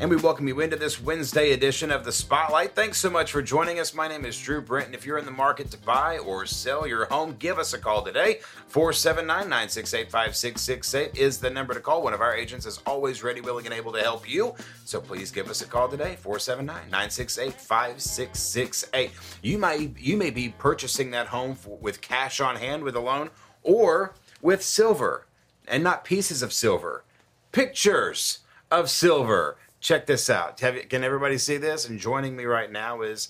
And we welcome you into this Wednesday edition of the Spotlight. Thanks so much for joining us. My name is Drew Brent, and if you're in the market to buy or sell your home, give us a call today. 479 968 5668 is the number to call. One of our agents is always ready, willing, and able to help you. So please give us a call today. 479 968 5668. You may you may be purchasing that home for, with cash on hand with a loan or with silver, and not pieces of silver, pictures of silver check this out. Have, can everybody see this? And joining me right now is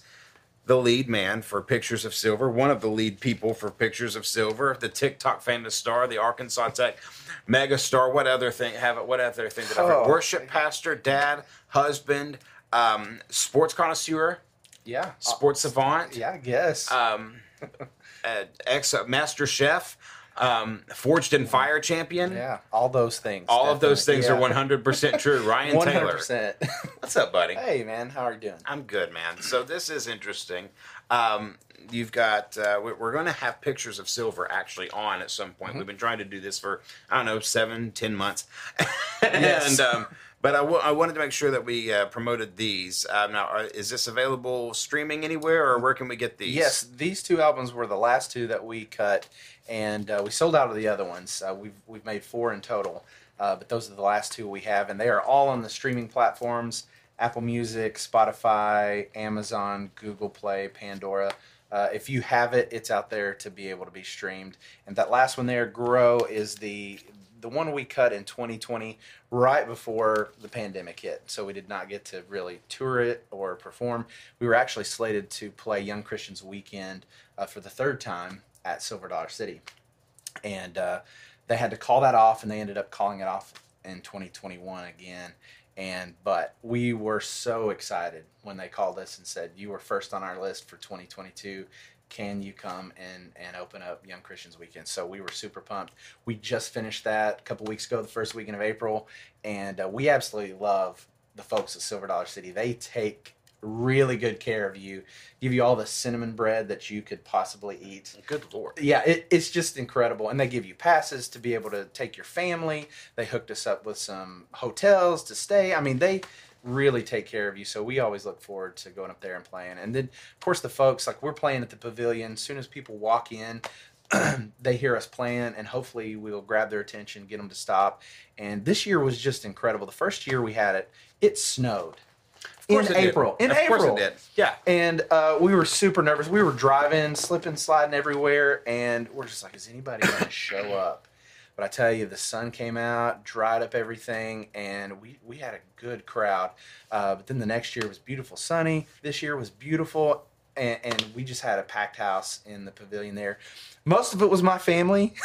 the lead man for Pictures of Silver, one of the lead people for Pictures of Silver, the TikTok famous star, the Arkansas Tech mega star. What other thing have it? What other thing Oh. Worship pastor, dad, husband, um, sports connoisseur, Yeah. sports savant, Yeah, I guess. um, uh, ex master chef, um, forged in fire champion. yeah, all those things. All of those things definitely. are 100% true. Ryan Taylor. hundred percent. What's up, buddy? Hey, man, how are you doing? I'm good, man. So this is interesting. Um, you've got uh, we- we're going to have pictures of silver actually on at some Mm-hmm. point. We've been trying to do this for I don't know seven, ten months, Yes. and um, but I, w- I wanted to make sure that we uh, promoted these. Uh, now, are, is this available streaming anywhere, or where can we get these? Yes, these two albums were the last two that we cut, and uh, we sold out of the other ones. Uh, we've we've made four in total, uh, but those are the last two we have, and they are all on the streaming platforms: Apple Music, Spotify, Amazon, Google Play, Pandora. Uh, if you have it, it's out there to be able to be streamed. And that last one there, "Grow," is the the one we cut in 2020, right before the pandemic hit. So we did not get to really tour it or perform. We were actually slated to play Young Christians Weekend uh, for the third time at Silver Dollar City, and uh, they had to call that off, and they ended up calling it off in 2021 again. And but we were so excited when they called us and said you were first on our list for 2022 can you come and and open up Young Christians Weekend? So we were super pumped. We just finished that a couple weeks ago, the first weekend of April, and uh, we absolutely love the folks at Silver Dollar City. They take really good care of you, give you all the cinnamon bread that you could possibly eat. Good lord. Yeah, it, it's just incredible. And they give you passes to be able to take your family. They hooked us up with some hotels to stay. I mean, they really take care of you. So we always look forward to going up there and playing. And then, of course, the folks, like we're playing at the pavilion. As soon as people walk in, they hear us playing, and hopefully we'll grab their attention, get them to stop. And this year was just incredible. The first year we had it, it snowed. In it did. April. In of April. course it did. Yeah. And uh, we were super nervous. We were driving, slipping, sliding everywhere, and we're just like, is anybody going to show up? But I tell you, the sun came out, dried up everything, and we, we had a good crowd. Uh, but then the next year was beautiful, sunny. This year was beautiful, and, and we just had a packed house in the pavilion there. Most of it was my family.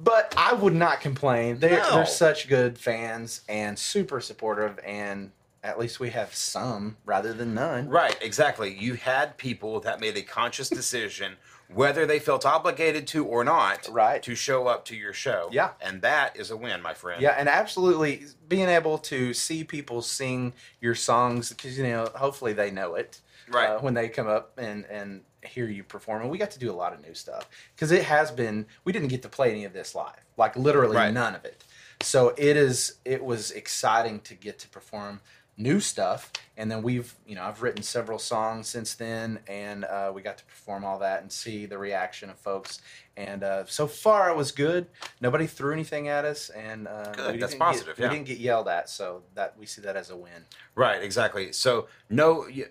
But I would not complain. They're, No. they're such good fans and super supportive, and at least we have some rather than none. Right, exactly. You had people that made a conscious decision, whether they felt obligated to or not, Right. to show up to your show. Yeah. And that is a win, my friend. Yeah, and absolutely being able to see people sing your songs because you know hopefully they know it Right. uh, when they come up and and hear you perform. And we got to do a lot of new stuff because it has been we didn't get to play any of this live, like literally Right. none of it. So it is it was exciting to get to perform new stuff and then we've you know i've written several songs since then and uh, we got to perform all that and see the reaction of folks and uh, so far it was good nobody threw anything at us and uh, Good, that's positive, get, yeah. we didn't get yelled at so that we see that as a win Right, exactly. So, no, you,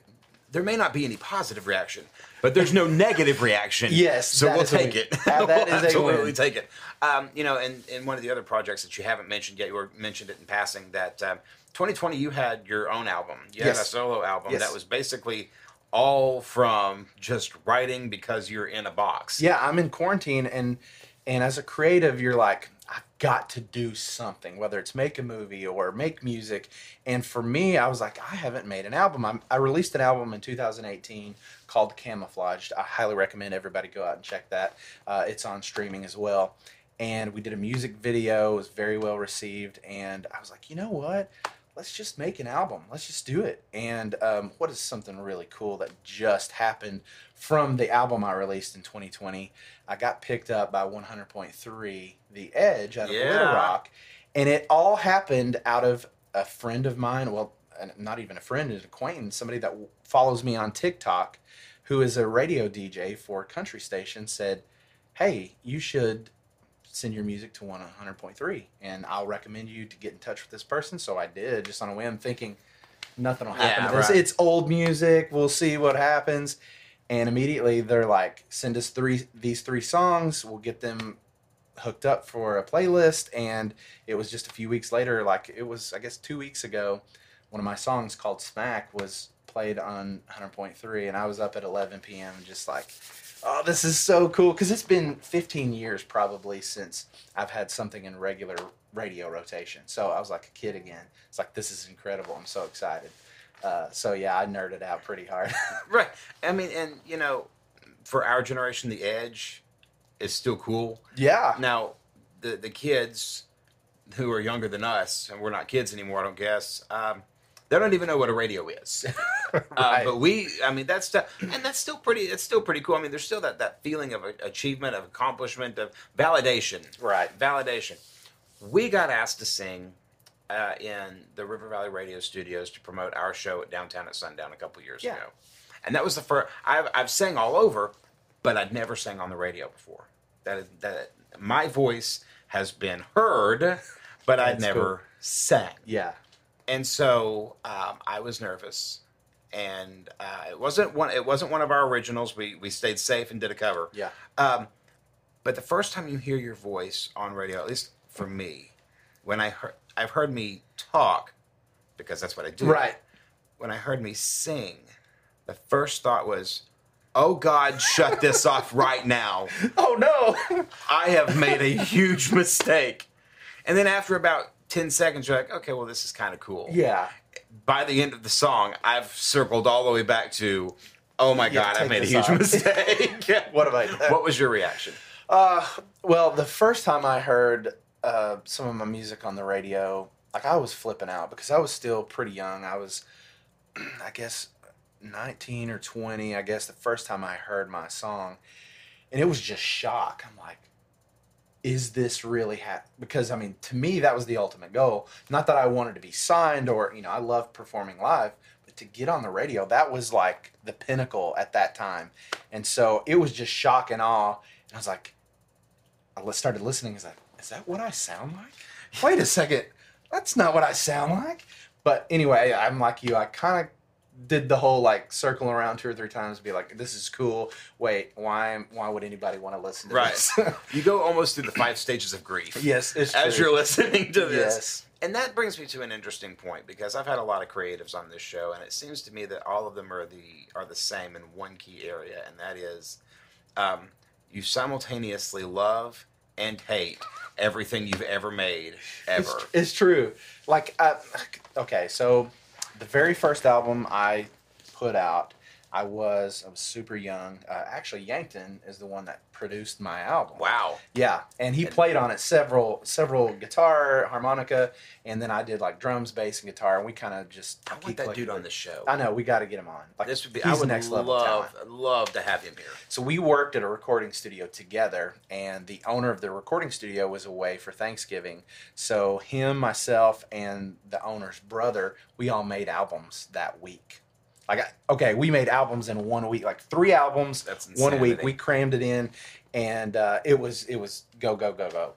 there may not be any positive reaction, but there's no negative reaction. Yes, So we'll take it. That- that we'll is a absolutely win. take it. Um, you know, and, and one of the other projects that you haven't mentioned yet, or mentioned it in passing, that um, 2020 you had your own album. You had a solo album Yes. that was basically all from just writing because you're in a box. yeah i'm in quarantine and and as a creative you're like i've got to do something whether it's make a movie or make music and for me i was like i haven't made an album I'm, i released an album in 2018 called camouflaged i highly recommend everybody go out and check that uh, it's on streaming as well and we did a music video it was very well received and i was like you know what let's just make an album. Let's just do it. And um, what is something really cool that just happened from the album I released in 2020? I got picked up by 100.3 The Edge out of Yeah. Little Rock, and it all happened out of a friend of mine, well, not even a friend, an acquaintance, somebody that follows me on TikTok, who is a radio DJ for a country station, said, "Hey, you should send your music to 100.3, and I'll recommend you to get in touch with this person." So I did, just on a whim, thinking nothing will happen Yeah, to this. right. It's old music. We'll see what happens. And immediately they're like, "Send us three these three songs. We'll get them." hooked up for a playlist and it was just a few weeks later like it was i guess two weeks ago one of my songs called smack was played on 100.3 and i was up at 11 p.m just like oh this is so cool because it's been 15 years probably since i've had something in regular radio rotation so i was like a kid again it's like this is incredible i'm so excited uh, so yeah i nerded out pretty hard Right. I mean, and you know, for our generation, the edge is still cool. yeah Now, the the kids who are younger than us, and we're not kids anymore, I don't guess. Um, they don't even know what a radio is. Uh, but we, I mean, that's still, and that's still pretty. It's still pretty cool. I mean, there's still that that feeling of achievement, of accomplishment, of validation. right Validation. We got asked to sing uh, in the River Valley Radio Studios to promote our show at downtown at sundown a couple years Yeah. ago, and that was the first. I've I've sang all over, but I'd never sang on the radio before. That is that my voice has been heard, but I'd never sang yeah and so um, I was nervous, and uh, it wasn't one. It wasn't one of our originals. We we stayed safe and did a cover. yeah Um, but the first time you hear your voice on radio, at least for me, when I heard I've heard me talk, because that's what I do. right When I heard me sing, the first thought was, "Oh God, shut this off right now." oh no I have made a huge mistake. And then after about 10 seconds, you're like, okay, well, this is kind of cool. yeah By the end of the song, I've circled all the way back to, oh my Yeah, God, I made a huge off. mistake. what have i done what was your reaction? Uh, well, the first time I heard uh, some of my music on the radio, like I was flipping out because I was still pretty young. I was, I guess, 19 or 20, I guess, the first time I heard my song. And it was just shock. I'm like, is this really hap Because, I mean, to me, that was the ultimate goal. Not that I wanted to be signed or, you know, I love performing live, but to get on the radio, that was like the pinnacle at that time. And so it was just shock and awe. And I was like, I started listening. I was like, is that what I sound like? Wait a second. That's not what I sound like. But anyway, I'm like you. I kind of did the whole like circle around two or three times, be like, this is cool. Wait, why? Why would anybody want to listen to this? Right. this? You go almost through the five stages of grief yes, it's as true. you're listening to this. Yes. And that brings me to an interesting point because I've had a lot of creatives on this show, and it seems to me that all of them are the are the same in one key area, and that is um, you simultaneously love and hate everything you've ever made ever. It's, it's true. Like, uh, okay, so the very first album I put out, I was I was super young. Uh, actually, Yankton is the one that produced my album. Wow. Yeah, and he played on it several several guitar, harmonica, and then I did like drums, bass, and guitar. And we kind of just I want that dude on the show. I know we got to get him on. Like This would be. I would next level talent. love love to have him here. So we worked at a recording studio together, and the owner of the recording studio was away for Thanksgiving. So him, myself, and the owner's brother, we all made albums that week. Like, I- okay, we made albums in one week, like three albums, That's one week. We crammed it in, and uh, it was it was go go go go.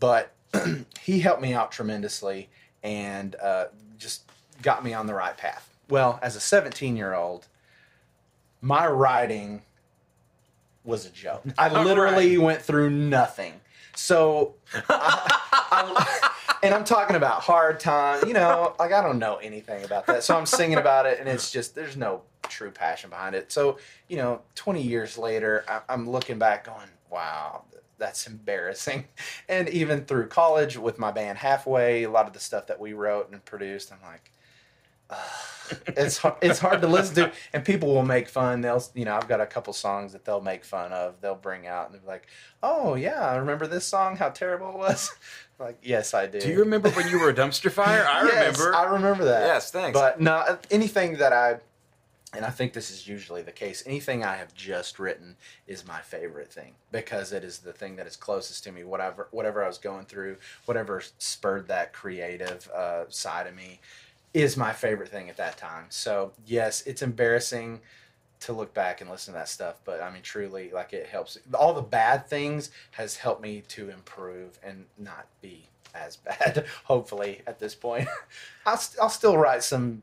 But he helped me out tremendously, and uh, just got me on the right path. Well, as a 17 year old, my writing was a joke. I All literally went through nothing. So, I, I, and I'm talking about hard time, you know, like I don't know anything about that. So I'm singing about it, and it's just there's no true passion behind it. So, you know, 20 years later, I'm looking back, going, "Wow, that's embarrassing." And even through college with my band Halfway, a lot of the stuff that we wrote and produced, I'm like, it's hard, it's hard to listen to, and people will make fun. They'll, you know, I've got a couple songs that they'll make fun of. They'll bring out and they're like, "Oh yeah, I remember this song? How terrible it was." like, yes, I do. Do you remember when you were a dumpster fire? I Yes, remember. I remember that. Yes, thanks. But no, anything that I and I think this is usually the case. Anything I have just written is my favorite thing because it is the thing that is closest to me. Whatever whatever I was going through, whatever spurred that creative uh, side of me, is my favorite thing at that time. So yes, it's embarrassing to look back and listen to that stuff, but I mean, truly, like it helps. All the bad things has helped me to improve and not be as bad. Hopefully, at this point, I'll, st- I'll still write some.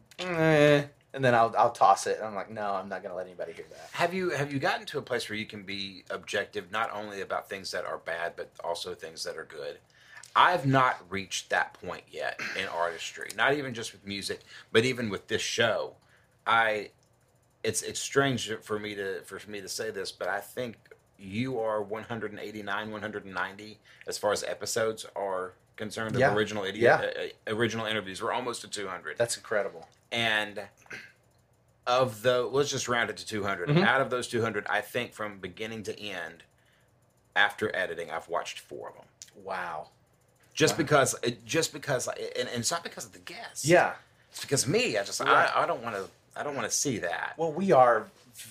And then I'll I'll toss it. And I'm like, no, I'm not gonna let anybody hear that. Have you have you gotten to a place where you can be objective not only about things that are bad but also things that are good? I've not reached that point yet in artistry. Not even just with music, but even with this show. I it's it's strange for me to for me to say this, but I think you are 189, 190 as far as episodes are concerned Yeah. of original idiot Yeah. uh, original interviews. We're almost to 200 That's incredible. and of the let's just round it to 200 Mhm. out of those 200 i think from beginning to end after editing i've watched four of them Wow. Just Wow. because just because and, and it's not because of the guests Yeah. it's because of me i just Right. I, I don't want to i don't want to see that Well, we are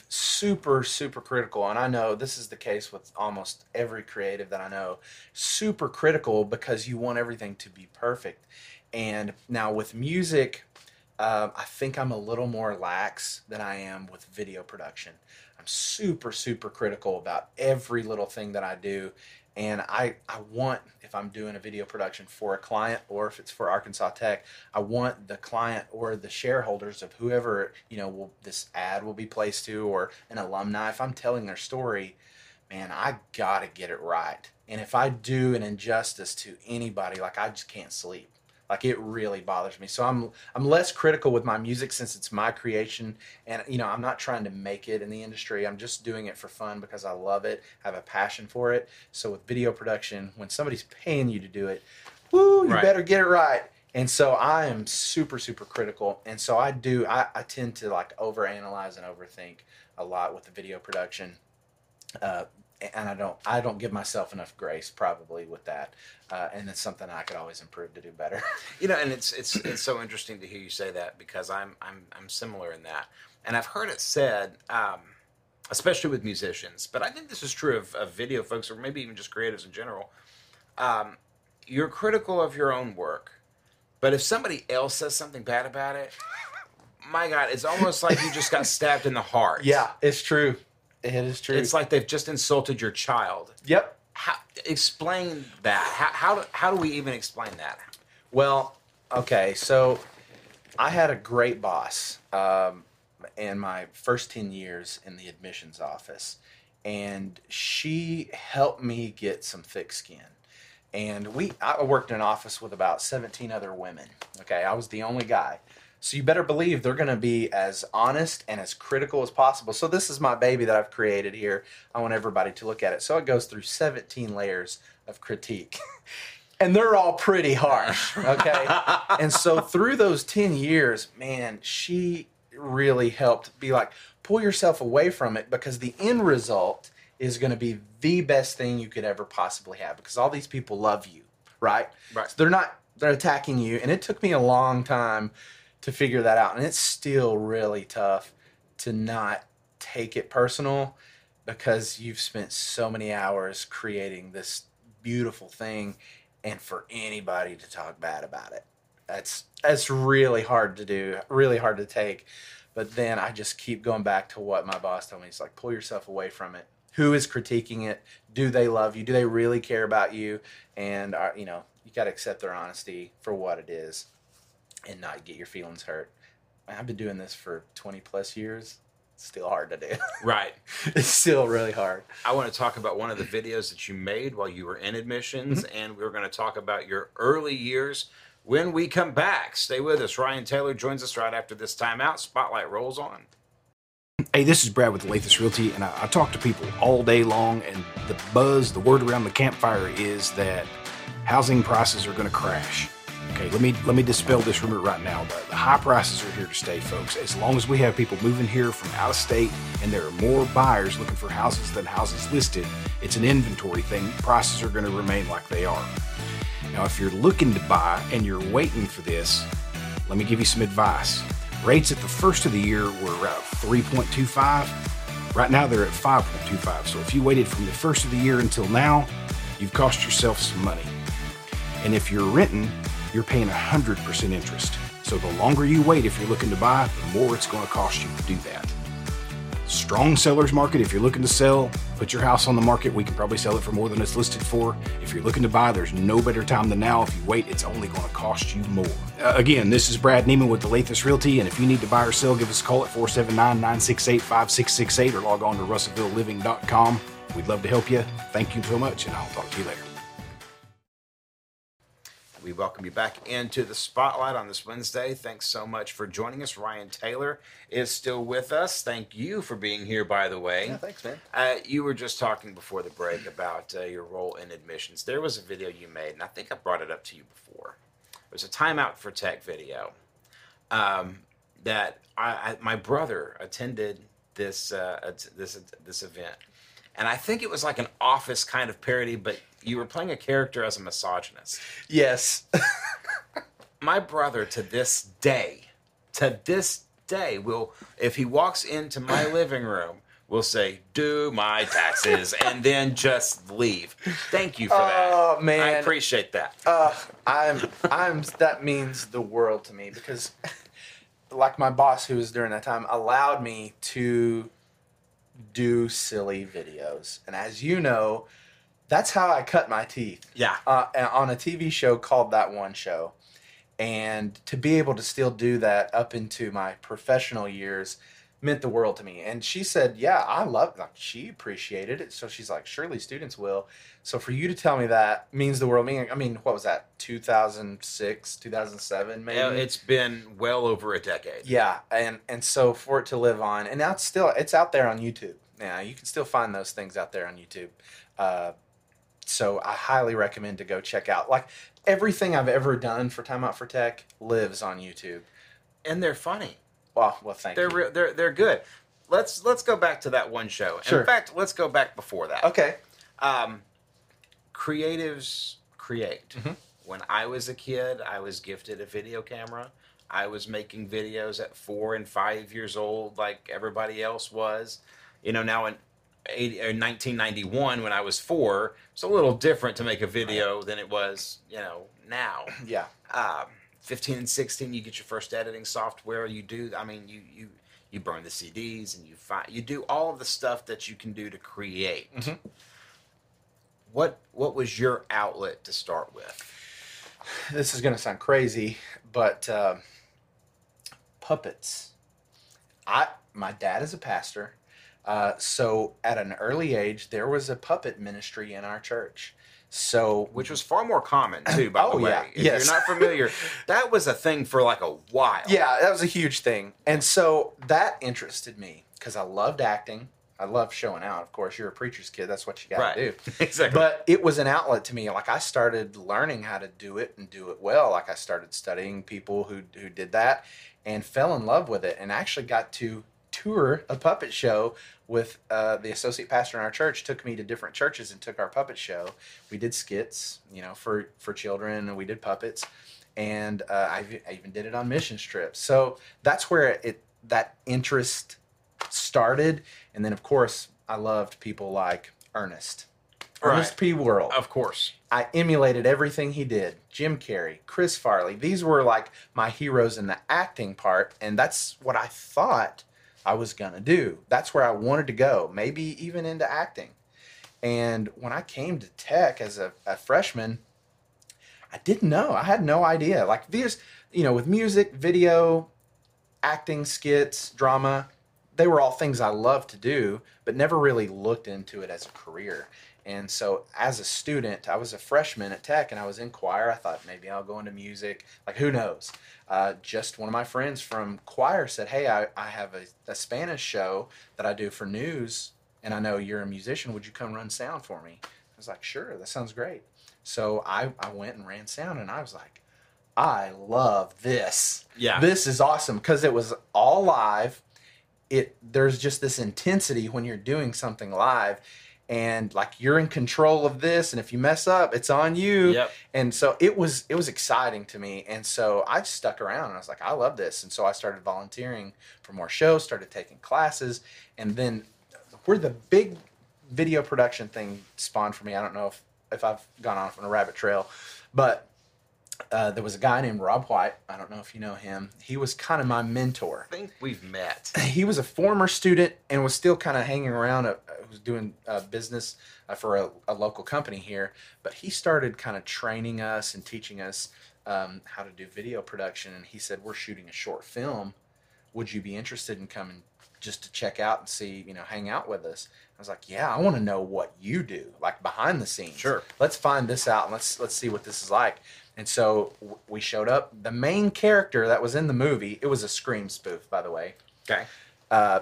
super, super critical. And I know this is the case with almost every creative that I know. Super critical because you want everything to be perfect. And now with music, um, I think I'm a little more lax than I am with video production. I'm super, super critical about every little thing that I do. And I, I want, if I'm doing a video production for a client or if it's for Arkansas Tech, I want the client or the shareholders of whoever, you know, will, this ad will be placed to or an alumni, if I'm telling their story, man, I gotta get it right. And if I do an injustice to anybody, like I just can't sleep. Like it really bothers me. So I'm I'm less critical with my music since it's my creation and you know, I'm not trying to make it in the industry. I'm just doing it for fun because I love it. I have a passion for it. So with video production, when somebody's paying you to do it, woo, you Right. better get it right. And so I am super, super critical. And so I do I, I tend to like overanalyze and overthink a lot with the video production. Uh, and I don't I don't give myself enough grace probably with that. Uh, and it's something I could always improve to do better. you know and it's it's it's so interesting to hear you say that because i'm i'm i'm similar in that and i've heard it said um especially with musicians but i think this is true of, of video folks or maybe even just creatives in general um you're critical of your own work but if somebody else says something bad about it my god it's almost like you just got stabbed in the heart yeah, it's true. It is true. it's like they've just insulted your child yep. how explain that how how do, how do we even explain that Well, okay, so I had a great boss um, in my first 10 years in the admissions office, and she helped me get some thick skin. And we, I worked in an office with about 17 other women. Okay, I was the only guy. So you better believe they're going to be as honest and as critical as possible. So this is my baby that I've created here. I want everybody to look at it. So it goes through 17 layers of critique. and they're all pretty harsh, okay? and so through those 10 years, man, she really helped be like pull yourself away from it because the end result is going to be the best thing you could ever possibly have because all these people love you, right? Right. So they're not they're attacking you and it took me a long time to figure that out. And it's still really tough to not take it personal because you've spent so many hours creating this beautiful thing and for anybody to talk bad about it. That's that's really hard to do really hard to take. But then i just keep going back to what my boss told me. It's like pull yourself away from it. Who is critiquing it? Do they love you? Do they really care about you? And are, you know you got to accept their honesty for what it is and not get your feelings hurt i've been doing this for 20 plus years it's still hard to do right it's still really hard I want to talk about one of the videos that you made while you were in admissions, Mm-hmm. and we're going to talk about your early years when we come back. Stay with us. Ryan Taylor joins us right after this timeout. Spotlight rolls on. Hey, this is Brad with Lathis Realty, and I, I talk to people all day long, and the buzz, the word around the campfire is that housing prices are going to crash. Okay, let me let me dispel this rumor right now. The, the high prices are here to stay, folks. As long as we have people moving here from out of state, and there are more buyers looking for houses than houses listed, it's an inventory thing. Prices are going to remain like they are. Now, if you're looking to buy and you're waiting for this, let me give you some advice. Rates at the first of the year were around 3.25. Right now they're at 5.25. So if you waited from the first of the year until now, you've cost yourself some money. And if you're renting, you're paying 100% interest. So the longer you wait if you're looking to buy, the more it's going to cost you to do that. Strong seller's market. If you're looking to sell, put your house on the market. We can probably sell it for more than it's listed for. If you're looking to buy, there's no better time than now. If you wait, it's only going to cost you more. Uh, again, this is Brad Neiman with the Lathis Realty, and if you need to buy or sell, give us a call at 479 968 5668 or log on to russellvilleliving.com. We'd love to help you. Thank you so much, and I'll talk to you later. We welcome you back into the spotlight on this Wednesday. Thanks so much for joining us. Ryan Taylor is still with us. Thank you for being here, by the way. Yeah, thanks, man. Uh, you were just talking before the break about uh, your role in admissions. There was a video you made, and I think I brought it up to you before. It was a timeout for tech video um, that I, I, my brother attended this uh, this this event, and I think it was like an office kind of parody, but you were playing a character as a misogynist. Yes. My brother to this day, to this day, will if he walks into my living room, will say, "Do my taxes," and then just leave. Thank you for that. Oh, man. I appreciate that. Uh, I'm, I'm. That means the world to me because, like my boss, who was during that time, allowed me to do silly videos, and as you know, that's how I cut my teeth. Yeah. Uh, on a TV show called That One Show, and to be able to still do that up into my professional years meant the world to me. And she said, "Yeah, I love." Like she appreciated it, so she's like, "Surely students will." So for you to tell me that means the world. I mean, I mean, what was that? Two thousand six, two thousand seven, maybe. Yeah, it's been well over a decade. Yeah, and and so for it to live on, and now it's still it's out there on YouTube. Yeah, you can still find those things out there on YouTube. Uh, so I highly recommend to go check out. Like everything I've ever done for Time Out for Tech lives on YouTube. and they're funny. Well, well, thank They're you. re- they're they're good. Let's let's go back to that one show. Sure. In fact, let's go back before that. okay. Um, creatives create. Mhm. When I was a kid, I was gifted a video camera. I was making videos at four and five years old, like everybody else was. You know, now in 80, or 1991, when I was four, it's a little different to make a video than it was, you know, now. Yeah. Um, 15 and 16, you get your first editing software. You do, I mean, you you you burn the CDs and you find you do all of the stuff that you can do to create. Mhm. What what was your outlet to start with? This is going to sound crazy, but uh, puppets. I my dad is a pastor, uh, so at an early age there was a puppet ministry in our church. So Which was far more common too, by Oh, the way. yeah. If Yes. you're not familiar, that was a thing for like a while. Yeah, that was a huge thing. And so that interested me because I loved acting. I loved showing out. Of course, you're a preacher's kid. That's what you got right. to do. exactly. But it was an outlet to me. Like I started learning how to do it and do it well. Like I started studying people who who did that and fell in love with it and actually got to tour a puppet show with uh, the associate pastor in our church took me to different churches and took our puppet show we did skits you know for for children and we did puppets and uh, I, I even did it on mission trips so that's where it that interest started and then of course i loved people like ernest Right. Ernest P. Worrell of course. I emulated everything he did. Jim Carrey, Chris Farley. These were like my heroes in the acting part, and that's what I thought I was gonna do. That's where I wanted to go, maybe even into acting. And when I came to tech as a, a freshman, I didn't know. I had no idea. Like these, you know, with music, video, acting, skits, drama, they were all things I loved to do, but never really looked into it as a career. And so, as a student, I was a freshman at Tech, and I was in choir. I thought maybe I'll go into music. Like, who knows? Uh, just one of my friends from choir said, "Hey, I, I have a, a Spanish show that I do for news, and I know you're a musician. Would you come run sound for me?" I was like, "Sure, that sounds great." So I I went and ran sound, and I was like, "I love this. Yeah. This is awesome because it was all live. It there's just this intensity when you're doing something live." and like you're in control of this and if you mess up it's on you Yep. and so it was it was exciting to me and so i stuck around and i was like i love this and so i started volunteering for more shows started taking classes and then where the big video production thing spawned for me i don't know if if i've gone off on a rabbit trail but uh, there was a guy named rob white i don't know if you know him he was kind of my mentor I think we've met. he was a former student and was still kind of hanging around. Uh, was doing uh, business uh, for a, a local company here, but he started kind of training us and teaching us um, how to do video production. And he said, "We're shooting a short film. Would you be interested in coming just to check out and see, you know, hang out with us?" I was like, "Yeah, I want to know what you do, like behind the scenes. Sure. Let's find this out and let's let's see what this is like." And so w- we showed up. The main character that was in the movie, it was a Scream spoof, by the way Okay. uh,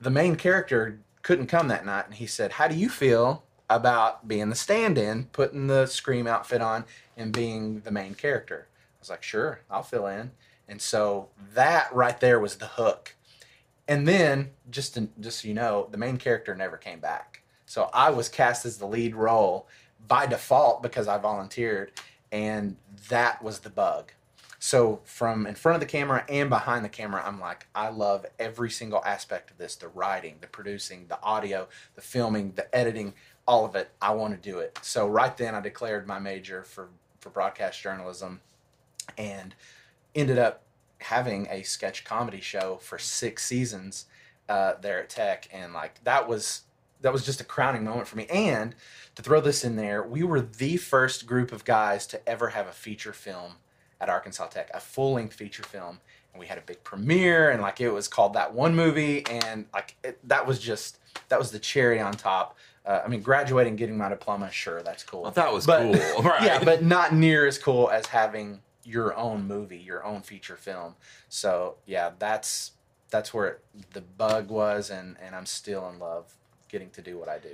the main character couldn't come that night, and he said, "How do you feel about being the stand-in, putting the scream outfit on, and being the main character?" I was like, "Sure, I'll fill in." And so that right there was the hook. And then, just to, just so you know, the main character never came back. So I was cast as the lead role by default because I volunteered, and that was the bug. So from in front of the camera and behind the camera, I'm like, I love every single aspect of this: the writing, the producing, the audio, the filming, the editing, all of it. I want to do it. So right then, I declared my major for for broadcast journalism, and ended up having a sketch comedy show for six seasons uh, there at Tech, and like that was that was just a crowning moment for me. And to throw this in there, we were the first group of guys to ever have a feature film at Arkansas Tech, a full length feature film, and we had a big premiere, and like it was called that one movie, and like it, that was just that was the cherry on top. Uh, I mean, graduating, getting my diploma, sure, that's cool. Well, that was But- cool. Right. yeah, but not near as cool as having your own movie, your own feature film. So yeah, that's that's where it, the bug was, and and I'm still in love getting to do what I do.